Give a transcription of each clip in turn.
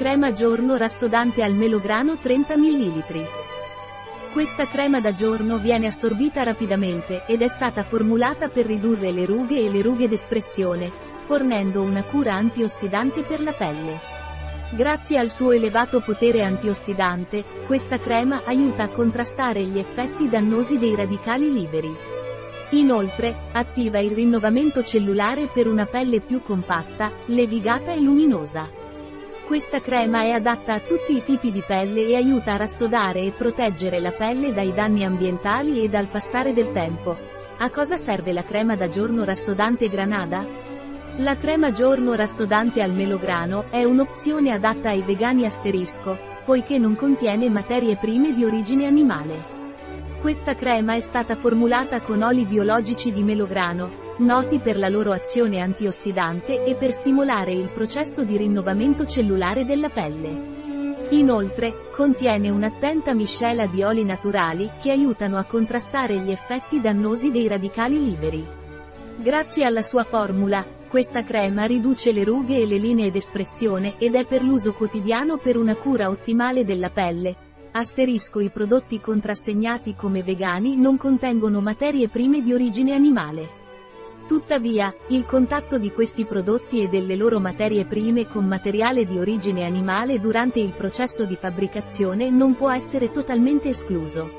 Crema giorno rassodante al melograno 30 ml. Questa crema da giorno viene assorbita rapidamente ed è stata formulata per ridurre le rughe e le rughe d'espressione, fornendo una cura antiossidante per la pelle. Grazie al suo elevato potere antiossidante, questa crema aiuta a contrastare gli effetti dannosi dei radicali liberi. Inoltre, attiva il rinnovamento cellulare per una pelle più compatta, levigata e luminosa. Questa crema è adatta a tutti i tipi di pelle e aiuta a rassodare e proteggere la pelle dai danni ambientali e dal passare del tempo. A cosa serve la crema da giorno rassodante Granada? La crema giorno rassodante al melograno è un'opzione adatta ai vegani asterisco, poiché non contiene materie prime di origine animale. Questa crema è stata formulata con oli biologici di melograno, noti per la loro azione antiossidante e per stimolare il processo di rinnovamento cellulare della pelle. Inoltre, contiene un'attenta miscela di oli naturali che aiutano a contrastare gli effetti dannosi dei radicali liberi. Grazie alla sua formula, questa crema riduce le rughe e le linee d'espressione ed è per l'uso quotidiano per una cura ottimale della pelle, Asterisco i prodotti contrassegnati come vegani non contengono materie prime di origine animale. Tuttavia, il contatto di questi prodotti e delle loro materie prime con materiale di origine animale durante il processo di fabbricazione non può essere totalmente escluso.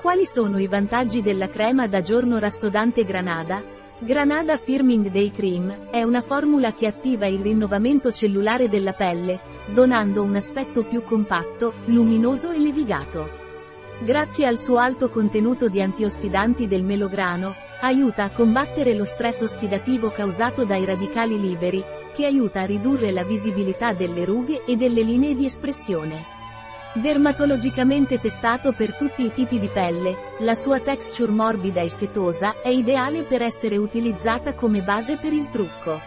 Quali sono i vantaggi della crema da giorno rassodante Granada? Granada Firming Day Cream è una formula che attiva il rinnovamento cellulare della pelle, donando un aspetto più compatto, luminoso e levigato. Grazie al suo alto contenuto di antiossidanti del melograno, aiuta a combattere lo stress ossidativo causato dai radicali liberi, che aiuta a ridurre la visibilità delle rughe e delle linee di espressione. Dermatologicamente testato per tutti i tipi di pelle, la sua texture morbida e setosa è ideale per essere utilizzata come base per il trucco.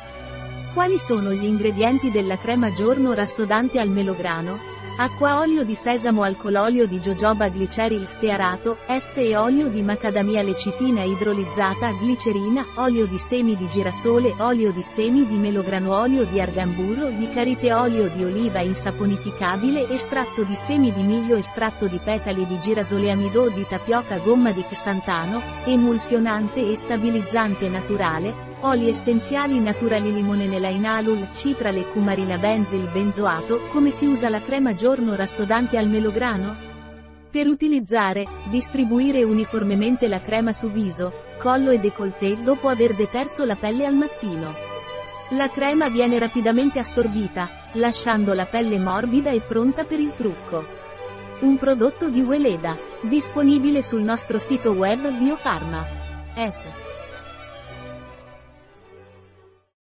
Quali sono gli ingredienti della crema giorno rassodante al melograno? Acqua olio di sesamo alcololio di jojoba gliceril stearato, S e olio di macadamia lecitina idrolizzata glicerina, olio di semi di girasole, olio di semi di melograno olio di argamburo di karite olio di oliva insaponificabile estratto di semi di miglio estratto di petali di girasole amido di tapioca gomma di xantano, emulsionante e stabilizzante naturale, Oli essenziali naturali limone nelainalul citrale cumarina benzil benzoato Come si usa la crema giorno rassodante al melograno? Per utilizzare, distribuire uniformemente la crema su viso, collo e décolleté dopo aver deterso la pelle al mattino. La crema viene rapidamente assorbita, lasciando la pelle morbida e pronta per il trucco. Un prodotto di Weleda, disponibile sul nostro sito web Biofarma. S.